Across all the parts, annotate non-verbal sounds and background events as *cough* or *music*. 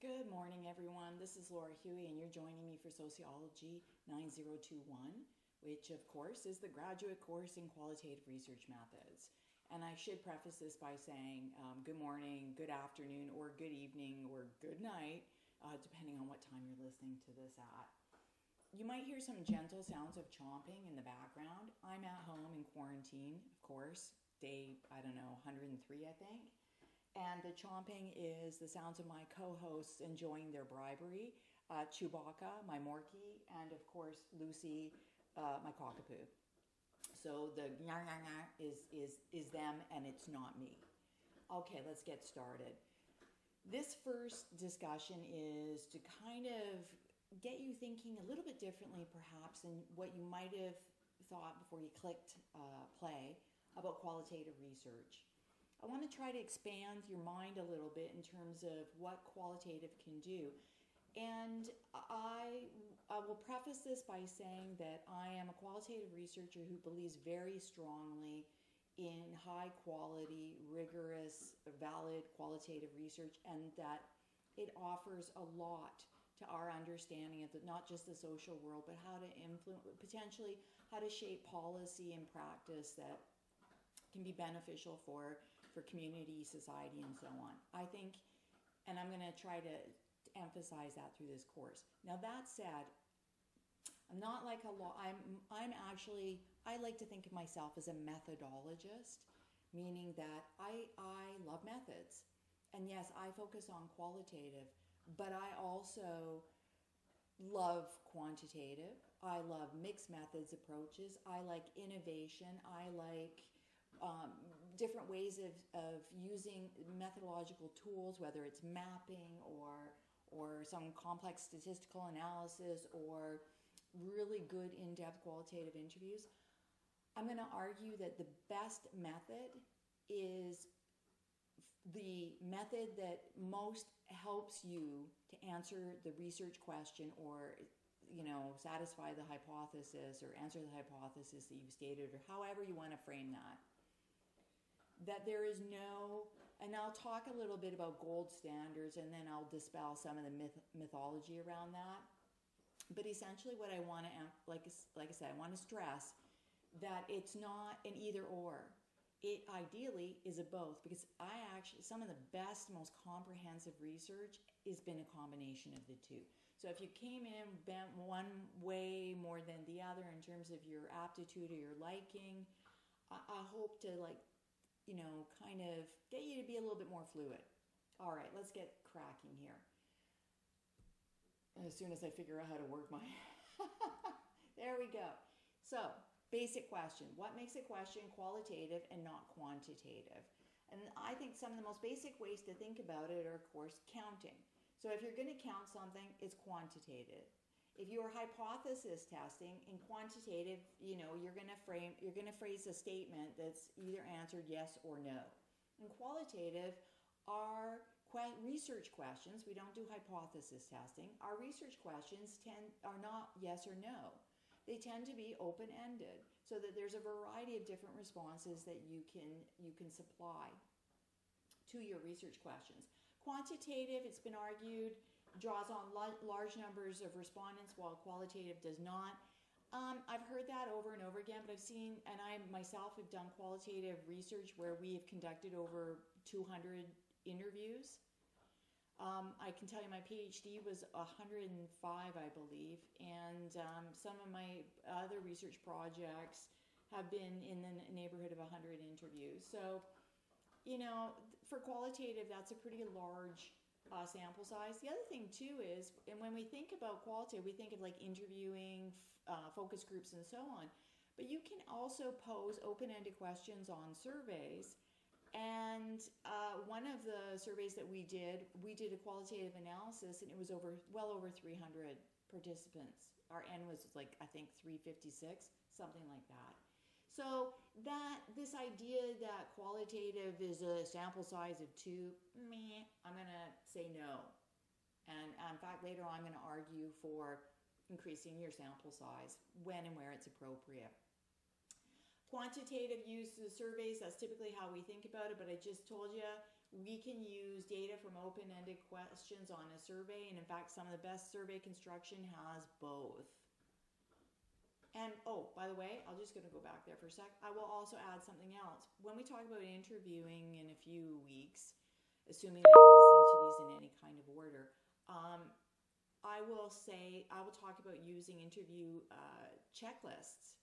Good morning, everyone. This is Laura Huey, and you're joining me for Sociology 9021, which, of course, is the graduate course in qualitative research methods. And I should preface this by saying um, good morning, good afternoon, or good evening, or good night, uh, depending on what time you're listening to this at. You might hear some gentle sounds of chomping in the background. I'm at home in quarantine, of course, day, I don't know, 103, I think. And the chomping is the sounds of my co hosts enjoying their bribery uh, Chewbacca, my Morkie, and of course, Lucy, uh, my cockapoo. So the nyah, nyah, nyah is, is, is them and it's not me. Okay, let's get started. This first discussion is to kind of get you thinking a little bit differently, perhaps, than what you might have thought before you clicked uh, play about qualitative research. I want to try to expand your mind a little bit in terms of what qualitative can do. And I, I will preface this by saying that I am a qualitative researcher who believes very strongly in high quality, rigorous, valid qualitative research, and that it offers a lot to our understanding of the, not just the social world, but how to influence, potentially how to shape policy and practice that can be beneficial for for community, society, and so on. I think, and I'm going to try to emphasize that through this course. Now that said, I'm not like a law. I'm I'm actually I like to think of myself as a methodologist, meaning that I I love methods, and yes, I focus on qualitative, but I also love quantitative. I love mixed methods approaches. I like innovation. I like um, different ways of, of using methodological tools, whether it's mapping or or some complex statistical analysis or really good in-depth qualitative interviews. I'm going to argue that the best method is the method that most helps you to answer the research question or you know satisfy the hypothesis or answer the hypothesis that you've stated or however you want to frame that that there is no, and I'll talk a little bit about gold standards and then I'll dispel some of the myth, mythology around that. But essentially, what I want to, like, like I said, I want to stress that it's not an either or. It ideally is a both because I actually, some of the best, most comprehensive research has been a combination of the two. So if you came in bent one way more than the other in terms of your aptitude or your liking, I, I hope to like you know, kind of get you to be a little bit more fluid. All right, let's get cracking here. As soon as I figure out how to work my. *laughs* there we go. So, basic question What makes a question qualitative and not quantitative? And I think some of the most basic ways to think about it are, of course, counting. So, if you're going to count something, it's quantitative. If you are hypothesis testing in quantitative, you know, you're going to frame you're going to phrase a statement that's either answered yes or no. In qualitative our que- research questions, we don't do hypothesis testing. Our research questions tend are not yes or no. They tend to be open-ended so that there's a variety of different responses that you can you can supply to your research questions. Quantitative, it's been argued, draws on large numbers of respondents while qualitative does not. Um, I've heard that over and over again, but I've seen, and I myself have done qualitative research where we have conducted over 200 interviews. Um, I can tell you my PhD was 105, I believe, and um, some of my other research projects have been in the neighborhood of 100 interviews. So, you know, for qualitative, that's a pretty large uh, sample size. The other thing too is, and when we think about quality, we think of like interviewing, uh, focus groups, and so on. But you can also pose open-ended questions on surveys. And uh, one of the surveys that we did, we did a qualitative analysis, and it was over well over 300 participants. Our N was like I think 356, something like that. So that this idea that qualitative is a sample size of two, meh, I'm gonna say no. And um, in fact, later on, I'm gonna argue for increasing your sample size when and where it's appropriate. Quantitative use of surveys, that's typically how we think about it, but I just told you We can use data from open ended questions on a survey, and in fact, some of the best survey construction has both. And oh, by the way, I'm just going to go back there for a sec. I will also add something else. When we talk about interviewing in a few weeks, assuming you're listening to these in any kind of order, um, I will say I will talk about using interview uh, checklists,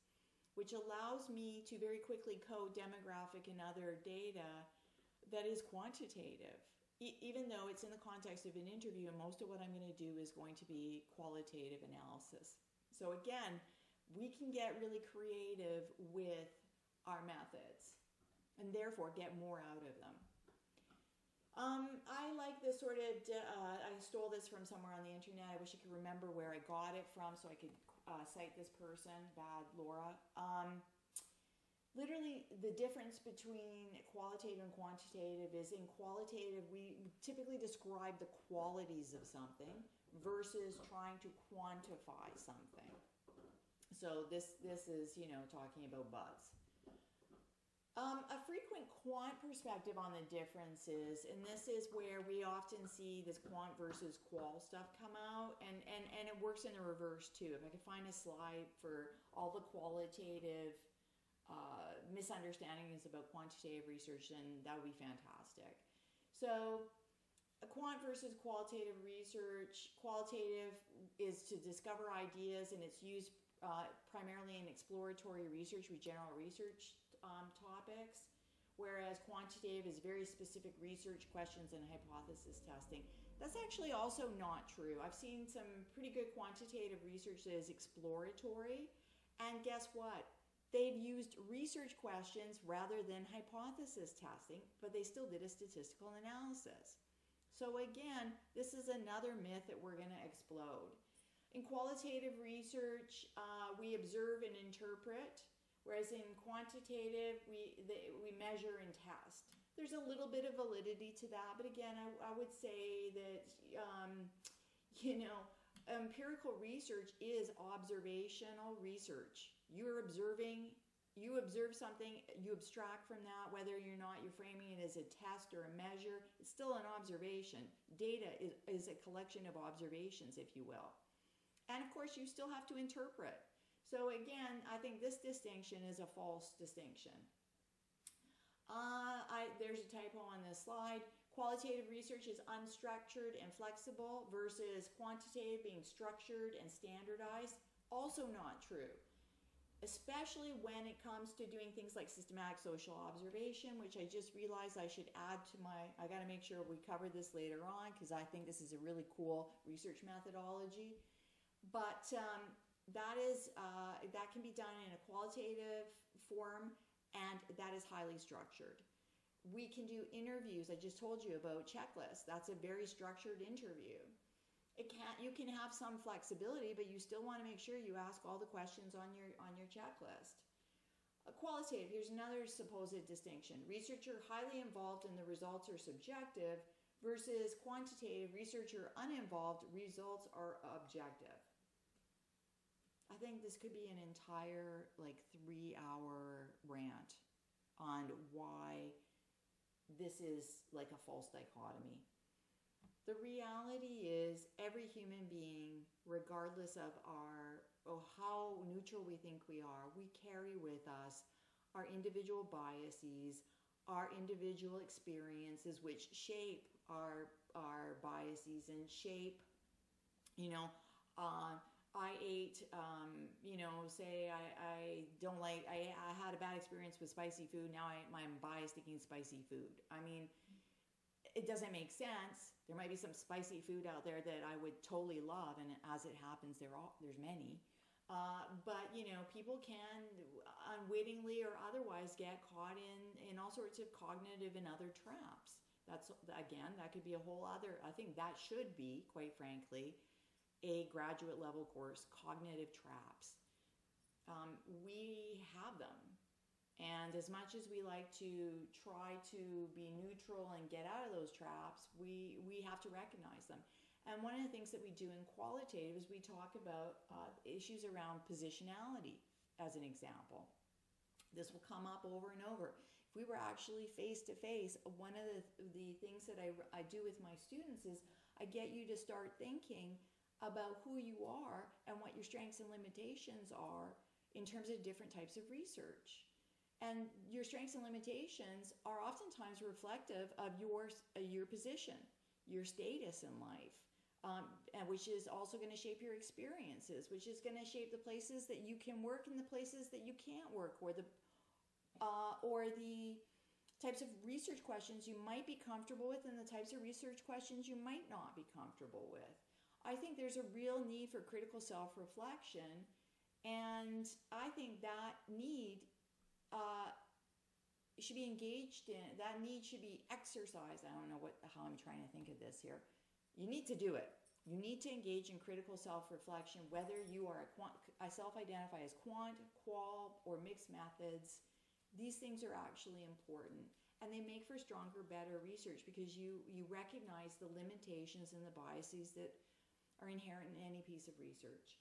which allows me to very quickly code demographic and other data that is quantitative. E- even though it's in the context of an interview, and most of what I'm going to do is going to be qualitative analysis. So, again, we can get really creative with our methods and therefore get more out of them. Um, I like this sort of, uh, I stole this from somewhere on the internet. I wish I could remember where I got it from so I could uh, cite this person, bad Laura. Um, literally, the difference between qualitative and quantitative is in qualitative, we typically describe the qualities of something versus trying to quantify something. So this this is you know talking about buzz. Um, a frequent quant perspective on the differences, and this is where we often see this quant versus qual stuff come out, and, and, and it works in the reverse too. If I could find a slide for all the qualitative uh, misunderstandings about quantitative research, then that would be fantastic. So, a quant versus qualitative research, qualitative is to discover ideas and it's used uh, primarily in exploratory research with general research um, topics, whereas quantitative is very specific research questions and hypothesis testing. That's actually also not true. I've seen some pretty good quantitative research that is exploratory, and guess what? They've used research questions rather than hypothesis testing, but they still did a statistical analysis. So, again, this is another myth that we're going to explode. In qualitative research, uh, we observe and interpret, whereas in quantitative, we, the, we measure and test. There's a little bit of validity to that, but again, I, I would say that, um, you know, empirical research is observational research. You're observing, you observe something, you abstract from that, whether you're not, you're framing it as a test or a measure, it's still an observation. Data is, is a collection of observations, if you will. And of course, you still have to interpret. So again, I think this distinction is a false distinction. Uh, I, there's a typo on this slide. Qualitative research is unstructured and flexible versus quantitative being structured and standardized. Also not true, especially when it comes to doing things like systematic social observation, which I just realized I should add to my, I got to make sure we cover this later on because I think this is a really cool research methodology. But um, that is uh, that can be done in a qualitative form, and that is highly structured. We can do interviews. I just told you about checklists. That's a very structured interview. It can you can have some flexibility, but you still want to make sure you ask all the questions on your on your checklist. A qualitative, here's another supposed distinction. Researcher highly involved and the results are subjective versus quantitative, researcher uninvolved, results are objective. I think this could be an entire like three hour rant on why this is like a false dichotomy. The reality is every human being, regardless of our or how neutral we think we are, we carry with us our individual biases, our individual experiences which shape our our biases and shape, you know, uh, I ate, um, you know, say I, I don't like, I, I had a bad experience with spicy food. Now I, I'm biased against spicy food. I mean, it doesn't make sense. There might be some spicy food out there that I would totally love, and as it happens, there are there's many. Uh, but you know, people can unwittingly or otherwise get caught in in all sorts of cognitive and other traps. That's again, that could be a whole other. I think that should be, quite frankly, a graduate level course, cognitive traps. Um, we have them. And as much as we like to try to be neutral and get out of those traps, we, we have to recognize them. And one of the things that we do in qualitative is we talk about uh, issues around positionality, as an example. This will come up over and over. If we were actually face to face, one of the, the things that I, I do with my students is I get you to start thinking about who you are and what your strengths and limitations are in terms of different types of research. And your strengths and limitations are oftentimes reflective of your, uh, your position, your status in life, um, and which is also going to shape your experiences, which is going to shape the places that you can work and the places that you can't work, or the uh, or the types of research questions you might be comfortable with, and the types of research questions you might not be comfortable with. I think there's a real need for critical self reflection, and I think that need uh, should be engaged in. That need should be exercised. I don't know what how I'm trying to think of this here. You need to do it. You need to engage in critical self-reflection, whether you are a quant, I self-identify as quant, qual, or mixed methods. These things are actually important, and they make for stronger, better research because you you recognize the limitations and the biases that are inherent in any piece of research.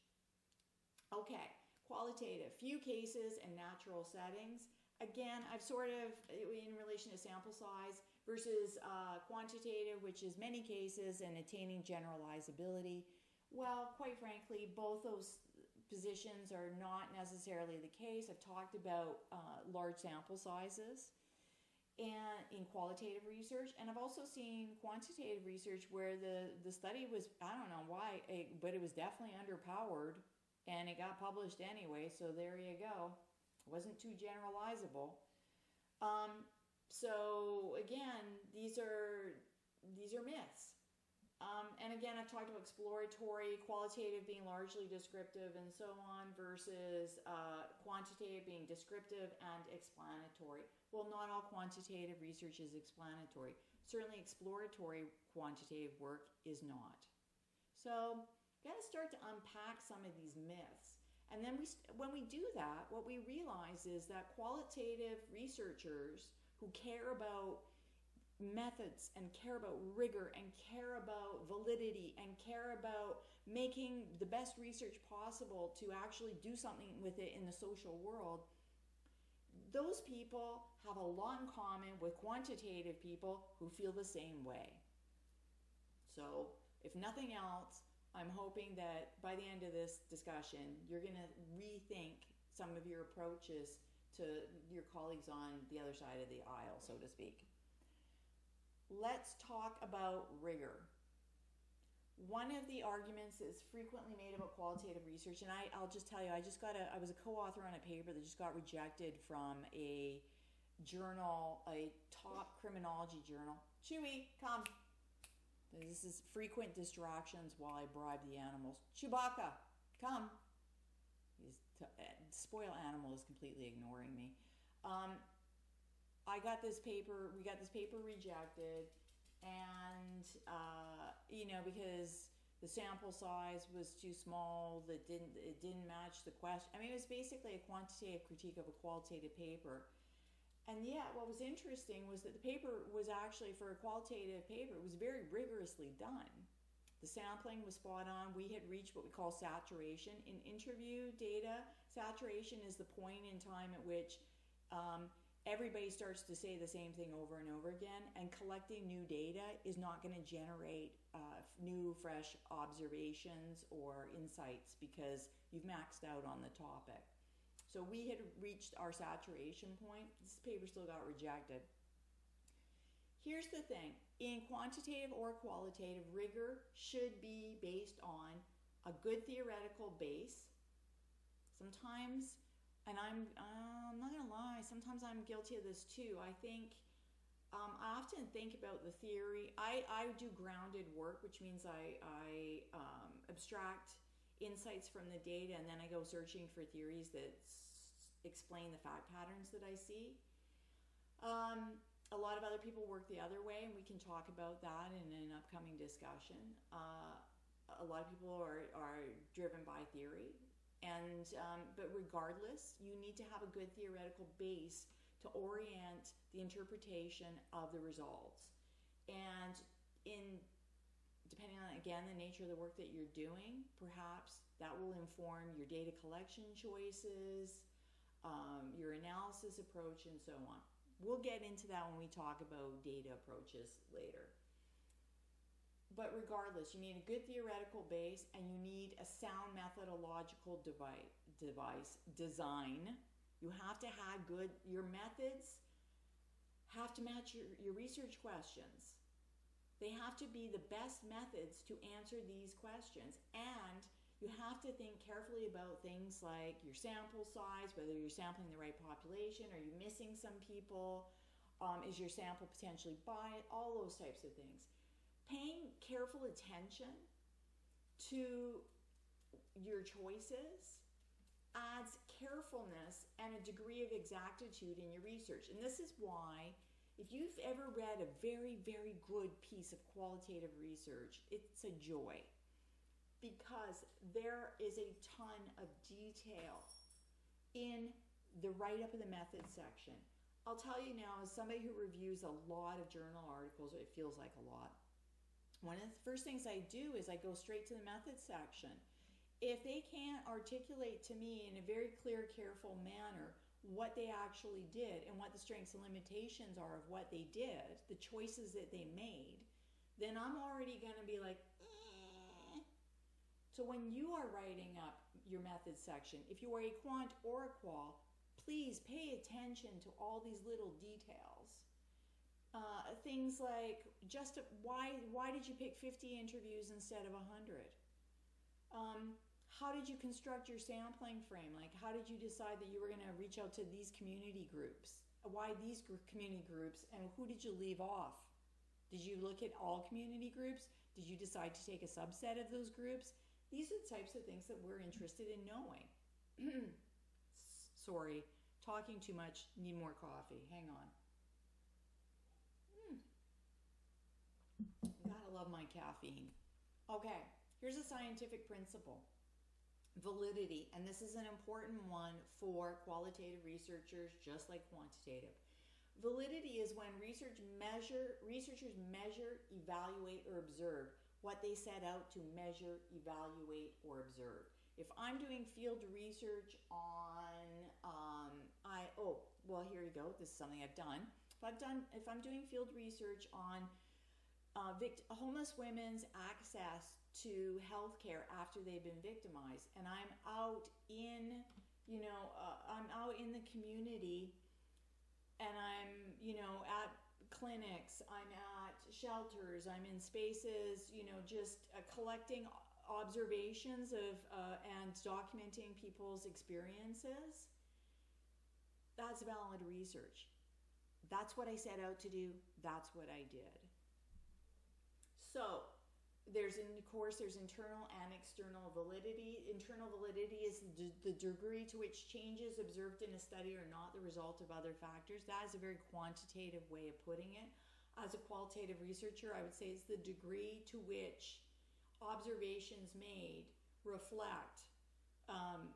Okay, qualitative, few cases and natural settings. Again, I've sort of, in relation to sample size, versus uh, quantitative, which is many cases and attaining generalizability. Well, quite frankly, both those positions are not necessarily the case. I've talked about uh, large sample sizes and in qualitative research and i've also seen quantitative research where the, the study was i don't know why it, but it was definitely underpowered and it got published anyway so there you go. It wasn't too generalizable. Um, so again these are these are myths um, and again i've talked about exploratory qualitative being largely descriptive and so on versus uh, quantitative being descriptive and explanatory well, not all quantitative research is explanatory. Certainly, exploratory quantitative work is not. So, got to start to unpack some of these myths. And then we, when we do that, what we realize is that qualitative researchers who care about methods and care about rigor and care about validity and care about making the best research possible to actually do something with it in the social world those people have a lot in common with quantitative people who feel the same way. So, if nothing else, I'm hoping that by the end of this discussion, you're going to rethink some of your approaches to your colleagues on the other side of the aisle, so to speak. Let's talk about rigor one of the arguments that's frequently made about qualitative research, and I, I'll just tell you, I just got a, I was a co-author on a paper that just got rejected from a journal, a top criminology journal. Chewy, come. This is frequent distractions while I bribe the animals. Chewbacca, come. He's t- uh, spoil animal is completely ignoring me. Um, I got this paper. We got this paper rejected and uh, you know because the sample size was too small that didn't it didn't match the question i mean it was basically a quantitative critique of a qualitative paper. And yet what was interesting was that the paper was actually for a qualitative paper it was very rigorously done. The sampling was spot on. We had reached what we call saturation. In interview data saturation is the point in time at which um, everybody starts to say the same thing over and over again, and collecting new data is not going to generate uh, new, fresh observations or insights because you've maxed out on the topic. So we had reached our saturation point. This paper still got rejected. Here's the thing in quantitative or qualitative, rigor should be based on a good theoretical base. Sometimes and I'm uh, I'm not gonna lie. Sometimes I'm guilty of this too. I think um, I often think about the theory. I, I do grounded work, which means I I um, abstract insights from the data, and then I go searching for theories that s- explain the fact patterns that I see. Um, a lot of other people work the other way, and we can talk about that in an upcoming discussion. Uh, a lot of people are, are driven by theory and um, but regardless, you need to have a good theoretical base to orient the interpretation of the results. And in depending on again the nature of the work that you're doing, perhaps that will inform your data collection choices, um, your analysis approach, and so on. We'll get into that when we talk about data approaches later. But regardless, you need a good theoretical base and you need a sound methodological device, device design. You have to have good, your methods have to match your, your research questions. They have to be the best methods to answer these questions. And you have to think carefully about things like your sample size, whether you're sampling the right population, are you missing some people, um, is your sample potentially biased, all those types of things. Paying careful attention to your choices adds carefulness and a degree of exactitude in your research. And this is why, if you've ever read a very, very good piece of qualitative research, it's a joy because there is a ton of detail in the write up of the method section. I'll tell you now, as somebody who reviews a lot of journal articles, it feels like a lot. One of the first things I do is I go straight to the method section. If they can't articulate to me in a very clear, careful manner what they actually did and what the strengths and limitations are of what they did, the choices that they made, then I'm already going to be like, eh. so when you are writing up your method section, if you are a quant or a qual, please pay attention to all these little details. Uh, things like just why why did you pick 50 interviews instead of 100? Um, how did you construct your sampling frame? Like how did you decide that you were going to reach out to these community groups? Why these community groups and who did you leave off? Did you look at all community groups? Did you decide to take a subset of those groups? These are the types of things that we're interested in knowing. *clears throat* Sorry, talking too much, need more coffee. Hang on. Love my caffeine. Okay, here's a scientific principle validity, and this is an important one for qualitative researchers just like quantitative. Validity is when research measure researchers measure, evaluate, or observe what they set out to measure, evaluate, or observe. If I'm doing field research on, um, I oh well here you go. This is something I've done. If I've done, if I'm doing field research on uh, vict- homeless women's access to healthcare after they've been victimized, and I'm out in, you know, uh, I'm out in the community, and I'm, you know, at clinics, I'm at shelters, I'm in spaces, you know, just uh, collecting observations of uh, and documenting people's experiences. That's valid research. That's what I set out to do. That's what I did. So, there's in course there's internal and external validity. Internal validity is the, the, degree to which changes observed in a study are not the result of other factors. That is a very quantitative way of putting it. As a qualitative researcher i would say it's the degree to which observations made reflect um,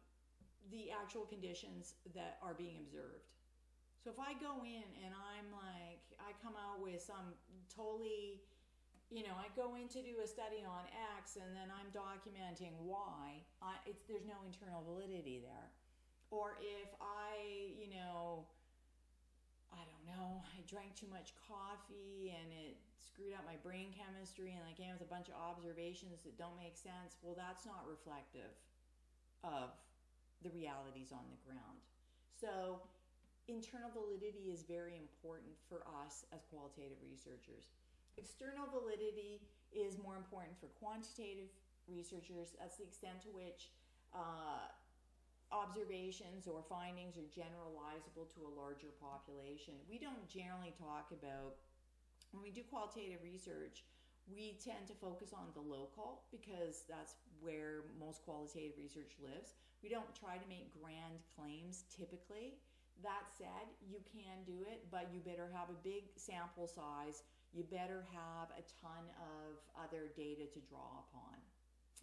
the actual conditions that are being observed. So if i go in and i'm like i come out with some totally you know, I go in to do a study on X and then I'm documenting Y, I, it's, there's no internal validity there. Or if I, you know, I don't know, I drank too much coffee and it screwed up my brain chemistry and I came with a bunch of observations that don't make sense, well, that's not reflective of the realities on the ground. So, internal validity is very important for us as qualitative researchers. External validity is more important for quantitative researchers. That's the extent to which uh, observations or findings are generalizable to a larger population. We don't generally talk about, when we do qualitative research, we tend to focus on the local because that's where most qualitative research lives. We don't try to make grand claims typically. That said, you can do it, but you better have a big sample size you better have a ton of other data to draw upon.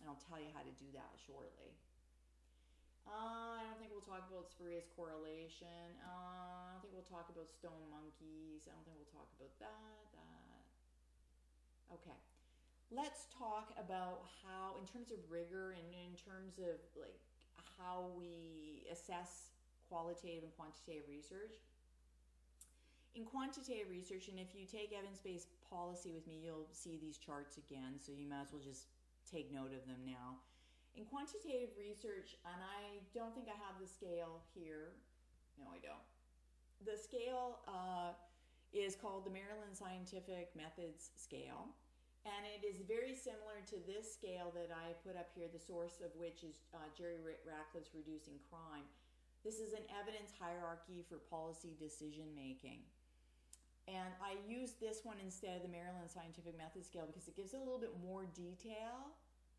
And I'll tell you how to do that shortly. Uh, I don't think we'll talk about spurious correlation. Uh, I don't think we'll talk about stone monkeys. I don't think we'll talk about that, that. Okay. Let's talk about how, in terms of rigor and in terms of like how we assess qualitative and quantitative research, in quantitative research, and if you take evidence based policy with me, you'll see these charts again, so you might as well just take note of them now. In quantitative research, and I don't think I have the scale here. No, I don't. The scale uh, is called the Maryland Scientific Methods Scale. And it is very similar to this scale that I put up here, the source of which is uh, Jerry Ratcliffe's Reducing Crime. This is an evidence hierarchy for policy decision making. And I use this one instead of the Maryland Scientific Method Scale because it gives a little bit more detail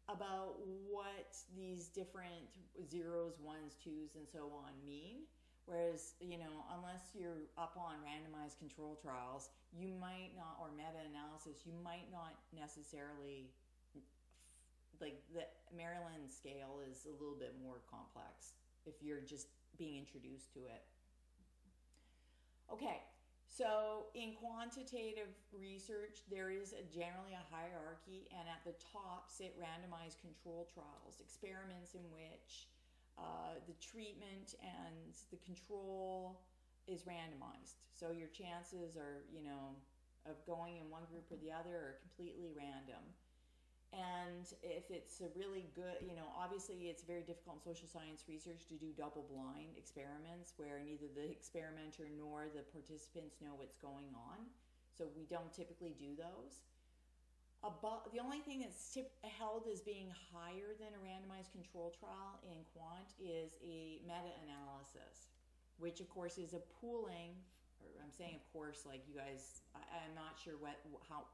about what these different zeros, ones, twos, and so on mean. Whereas, you know, unless you're up on randomized control trials, you might not, or meta analysis, you might not necessarily, like the Maryland scale is a little bit more complex if you're just being introduced to it. Okay, so in quantitative research, there is a, generally a hierarchy, and at the top sit randomized control trials, experiments in which uh, the treatment and the control is randomized. So your chances are, you know, of going in one group or the other are completely random. And if it's a really good, you know, obviously it's very difficult in social science research to do double blind experiments where neither the experimenter nor the participants know what's going on. So we don't typically do those above the only thing that's tip, held as being higher than a randomized control trial in quant is a meta-analysis which of course is a pooling or i'm saying of course like you guys I, i'm not sure what how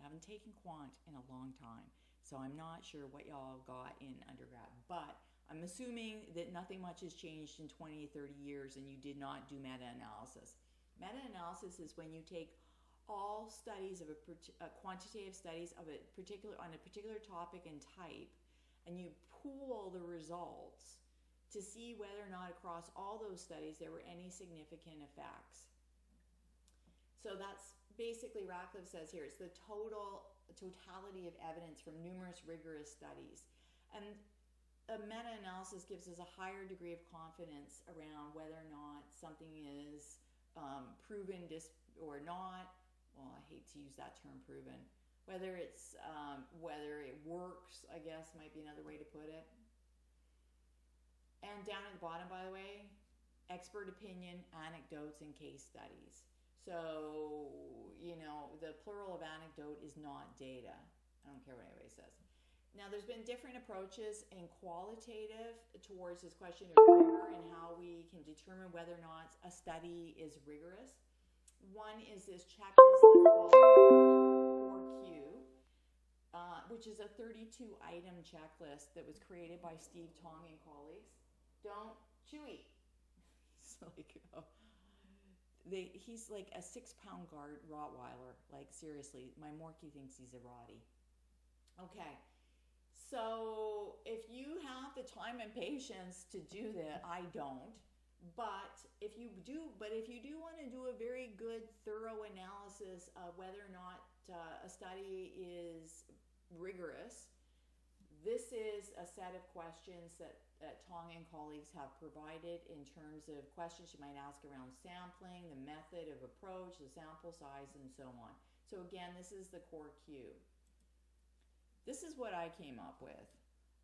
I haven't taken quant in a long time so i'm not sure what y'all got in undergrad but i'm assuming that nothing much has changed in 20 30 years and you did not do meta-analysis. Meta-analysis is when you take all studies of a, a, uh, quantitative studies of a particular on a particular topic and type and you pool the results to see whether or not across all those studies there were any significant effects. So that's basically Ratcliffe says here it's the total totality of evidence from numerous rigorous studies and a meta-analysis gives us a higher degree of confidence around whether or not something is um, proven dis- or not well, I hate to use that term proven. Whether it's um, whether it works, I guess might be another way to put it. And down at the bottom, by the way, expert opinion, anecdotes, and case studies. So, you know, the plural of anecdote is not data. I don't care what anybody says. Now, there's been different approaches in qualitative towards this question of rigor and how we can determine whether or not a study is rigorous. One is this checklist called Q, uh, which is a 32 item checklist that was created by Steve Tong and colleagues. Don't chewy. He's like, oh. They, he's like a six pound guard Rottweiler. Like, seriously, my Morkie thinks he's a Rottie. Okay. So if you have the time and patience to do that, I don't. But if you do, but if you do want to do a very good, thorough analysis of whether or not uh, a study is rigorous, this is a set of questions that, that Tong and colleagues have provided in terms of questions you might ask around sampling, the method of approach, the sample size, and so on. So again, this is the core Q. This is what I came up with.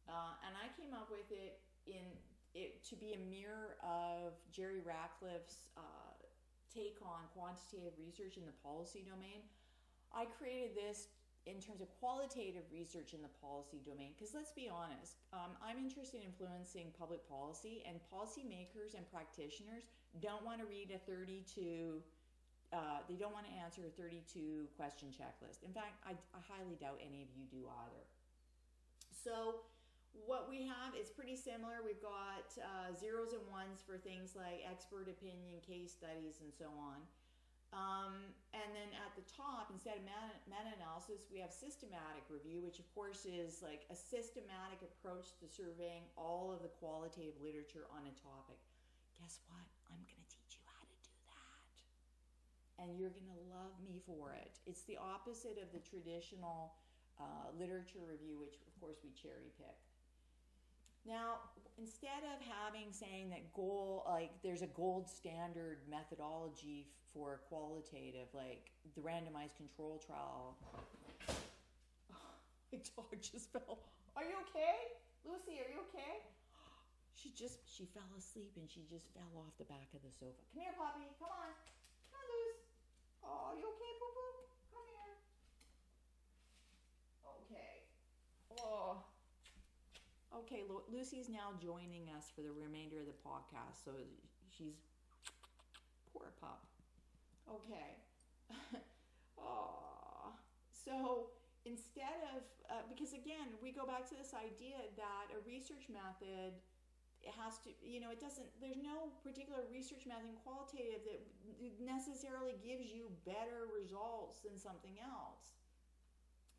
Uh, and I came up with it in it to be a mirror of Jerry Ratcliffe's uh, take on quantitative research in the policy domain. I created this in terms of qualitative research in the policy domain because let's be honest um, i'm interested in influencing public policy and policymakers and practitioners don't want to read a 32 uh, they don't want to answer a 32 question checklist in fact I, I highly doubt any of you do either so what we have is pretty similar. We've got uh, zeros and ones for things like expert opinion, case studies, and so on. Um, and then at the top, instead of meta analysis, we have systematic review, which of course is like a systematic approach to surveying all of the qualitative literature on a topic. Guess what? I'm going to teach you how to do that. And you're going to love me for it. It's the opposite of the traditional uh, literature review, which of course we cherry pick. Now, instead of having saying that goal, like there's a gold standard methodology for qualitative, like the randomized control trial. *laughs* *laughs* My dog just fell. Are you okay? Lucy, are you okay? She just, she fell asleep and she just fell off the back of the sofa. Come here, Poppy. Come on. Come on, Luce. Oh, you okay, Boo Boo? Come here. Okay. Oh. Okay, Lu- Lucy's now joining us for the remainder of the podcast, so she's poor pup. Okay. *laughs* oh. So instead of uh, because again we go back to this idea that a research method it has to you know it doesn't there's no particular research method qualitative that necessarily gives you better results than something else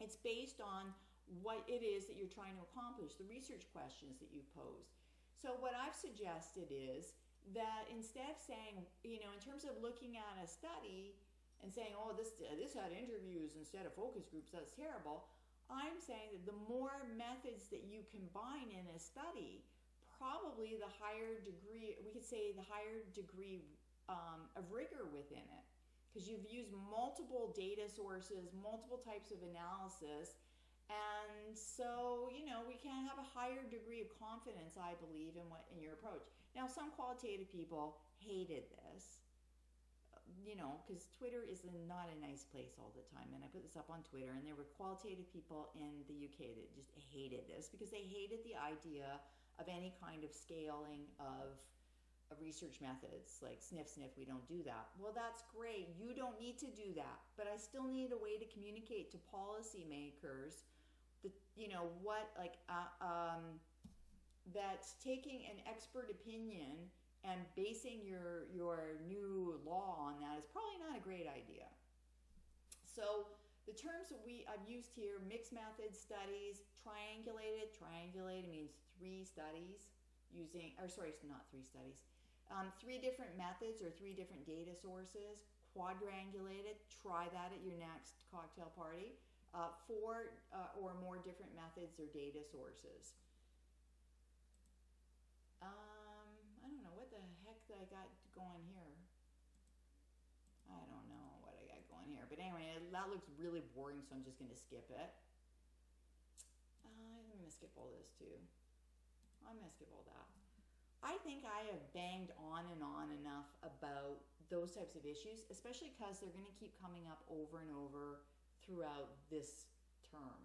it's based on what it is that you're trying to accomplish the research questions that you posed so what i've suggested is that instead of saying you know in terms of looking at a study and saying, "Oh, this this had interviews instead of focus groups. That's terrible." I'm saying that the more methods that you combine in a study, probably the higher degree we could say the higher degree um, of rigor within it, because you've used multiple data sources, multiple types of analysis. And so, you know, we can have a higher degree of confidence, I believe, in what in your approach. Now, some qualitative people hated this you know, because Twitter is not a nice place all the time. And I put this up on Twitter, and there were qualitative people in the UK that just hated this because they hated the idea of any kind of scaling of, research methods like sniff sniff we don't do that well that's great you don't need to do that but i still need a way to communicate to policymakers the you know what like uh, um, that taking an expert opinion and basing your your new law on that is probably not a great idea. So the terms that we I've used here, mixed method studies, triangulated, triangulated means three studies using or sorry, it's not three studies. Um, three different methods or three different data sources, quadrangulated, try that at your next cocktail party. Uh, four uh, or more different methods or data sources. Um, I got going here? I don't know what I got going here. But anyway, that looks really boring, so I'm just going to skip it. Uh, I'm going to skip all this too. I'm going to skip all that. I think I have banged on and on enough about those types of issues, especially because they're going to keep coming up over and over throughout this term.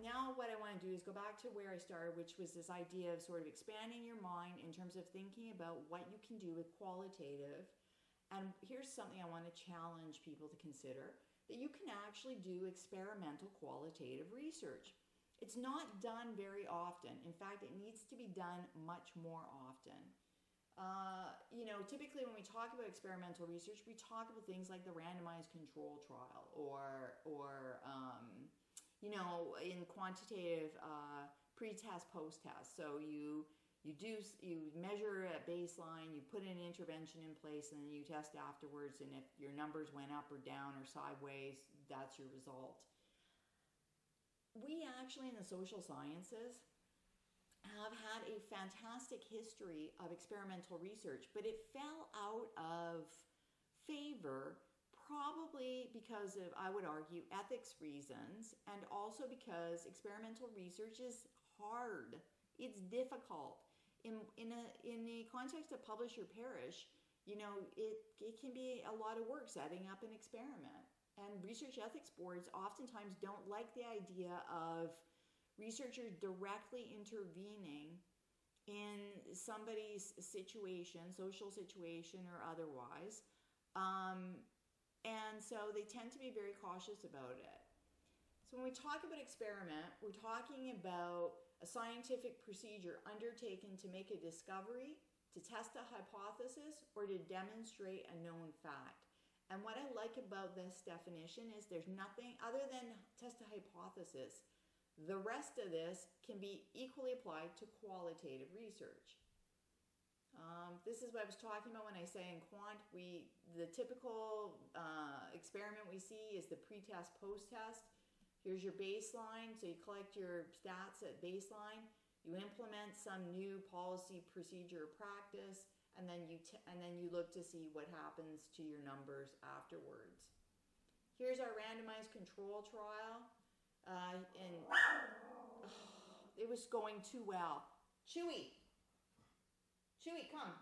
Now, what I want to do is go back to where I started, which was this idea of sort of expanding your mind in terms of thinking about what you can do with qualitative. And here's something I want to challenge people to consider that you can actually do experimental qualitative research. It's not done very often. In fact, it needs to be done much more often. Uh, you know, typically when we talk about experimental research, we talk about things like the randomized control trial or or um, you know, in quantitative uh, pre-test, post-test. So you you do you measure at baseline, you put an intervention in place, and then you test afterwards. And if your numbers went up or down or sideways, that's your result. We actually in the social sciences have had a fantastic history of experimental research, but it fell out of favor probably because of, I would argue, ethics reasons, and also because experimental research is hard. It's difficult. In, in, a, in the context of publish or perish, you know, it, it can be a lot of work setting up an experiment. And research ethics boards oftentimes don't like the idea of researchers directly intervening in somebody's situation, social situation or otherwise, um, and so they tend to be very cautious about it. So when we talk about experiment, we're talking about a scientific procedure undertaken to make a discovery, to test a hypothesis, or to demonstrate a known fact. And what I like about this definition is there's nothing other than test a hypothesis. The rest of this can be equally applied to qualitative research. Um, this is what I was talking about when I say in quant, we the typical uh, experiment we see is the pre-test, post-test. Here's your baseline, so you collect your stats at baseline. You implement some new policy, procedure, practice, and then you t- and then you look to see what happens to your numbers afterwards. Here's our randomized control trial, uh, and *sighs* it was going too well. Chewy, Chewy, come.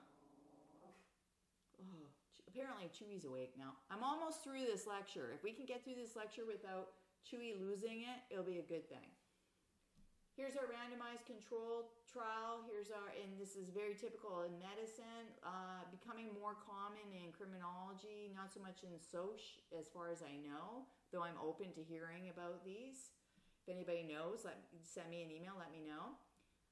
Oh, apparently Chewy's awake now. I'm almost through this lecture. If we can get through this lecture without Chewy losing it, it'll be a good thing. Here's our randomized control trial. Here's our, and this is very typical in medicine, uh, becoming more common in criminology, not so much in soc, as far as I know, though I'm open to hearing about these. If anybody knows, let send me an email, let me know.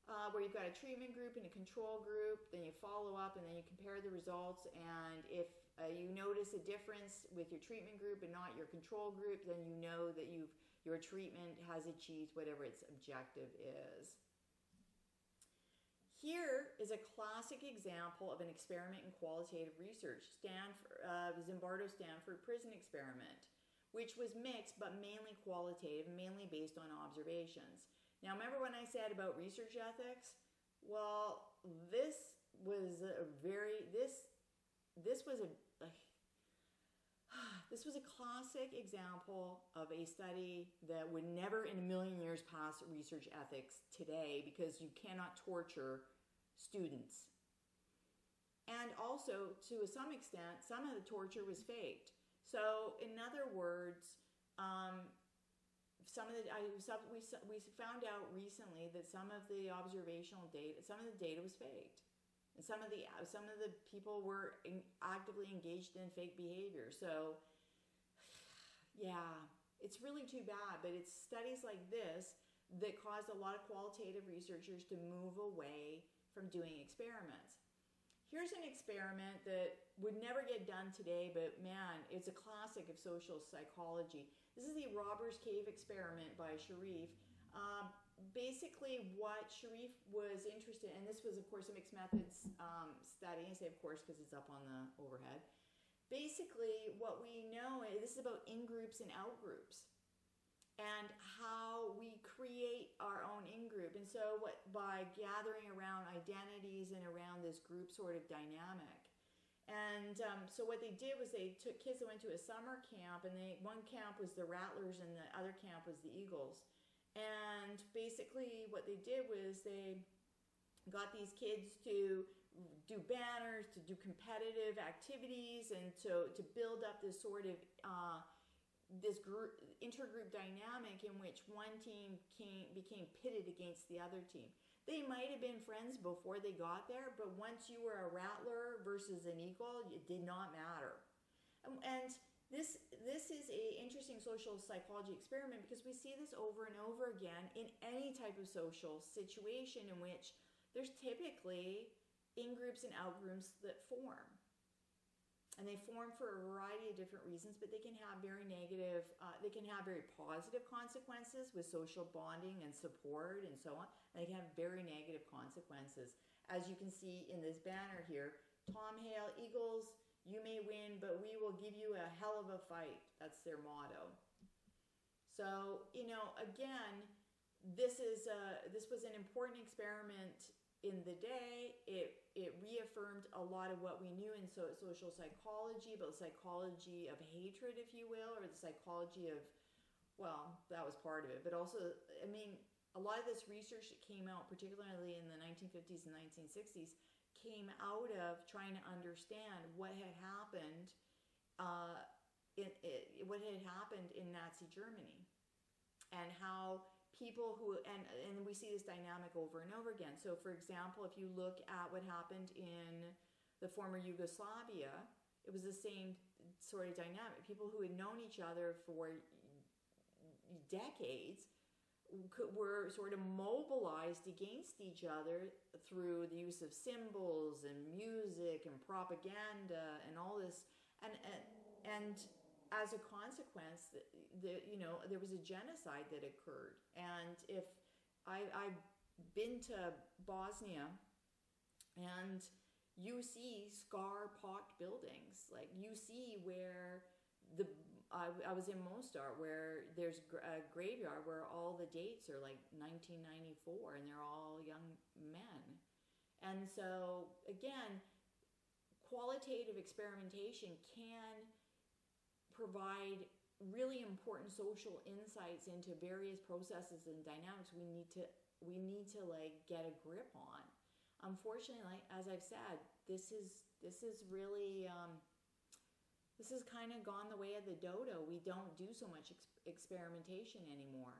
Uh, where you've got a treatment group and a control group, then you follow up and then you compare the results. And if uh, you notice a difference with your treatment group and not your control group, then you know that you've your treatment has achieved whatever its objective is. Here is a classic example of an experiment in qualitative research, Stanford, uh, Zimbardo Stanford prison experiment, which was mixed but mainly qualitative, mainly based on observations. Now, remember when I said about research ethics? Well, this was a very this this was a, a *sighs* this was a classic example of a study that would never in a million years pass research ethics today because you cannot torture students. And also, to some extent, some of the torture was faked. So, in other words, um, some of the I, we, we found out recently that some of the observational data, some of the data was faked and some of the uh, some of the people were in, actively engaged in fake behavior. So *sighs* yeah, it's really too bad, but it's studies like this that caused a lot of qualitative researchers to move away from doing experiments. Here's an experiment that would never get done today, but man, it's a classic of social psychology. This is the Robbers Cave experiment by Sherif. Um, basically, what Sherif was interested in, and this was, of course, a mixed methods um, study, I say, of course, because it's up on the overhead. Basically what we know is this is about in groups and out groups and how we create our own in group and so what by gathering around identities and around this group sort of dynamic and um, so what they did was they took kids that went to a summer camp and they one camp was the rattlers and the other camp was the eagles and basically what they did was they got these kids to do banners, to do competitive activities, and to, to build up this sort of uh, this group intergroup dynamic in which one team came, became pitted against the other team. They might have been friends before they got there, but once you were a rattler versus an eagle, it did not matter. And, and this this is a interesting social psychology experiment because we see this over and over again in any type of social situation in which there's typically in groups and out groups that form. And they form for a variety of different reasons, but they can have very negative, uh, they can have very positive consequences with social bonding and support and so on. And they can have very negative consequences. As you can see in this banner here, Tom Hale, Eagles, you may win, but we will give you a hell of a fight. That's their motto. So, you know, again, this is a, this was an important experiment in the day, it it reaffirmed a lot of what we knew in so, social psychology, about psychology of hatred, if you will, or the psychology of, well, that was part of it, but also, I mean, a lot of this research that came out, particularly in the 1950s and 1960s, came out of trying to understand what had happened, uh, in, it, what had happened in Nazi Germany, and how people who and and we see this dynamic over and over again. So for example, if you look at what happened in the former Yugoslavia, it was the same sort of dynamic. People who had known each other for decades were sort of mobilized against each other through the use of symbols and music and propaganda and all this and and, and as a consequence, the, the, you know there was a genocide that occurred, and if I, I've been to Bosnia, and you see scar pocked buildings, like you see where the I, I was in Mostar where there's a graveyard where all the dates are like 1994 and they're all young men. And so, again, qualitative experimentation can provide really important social insights into various processes and dynamics we need to we need to like get a grip on. Unfortunately like as i've said this is this is really um, this has kind of gone the way of the dodo. We don't do so much ex- experimentation anymore.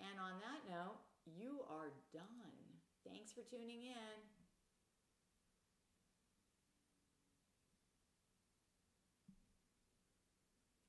And on that note you are done. Thanks for tuning in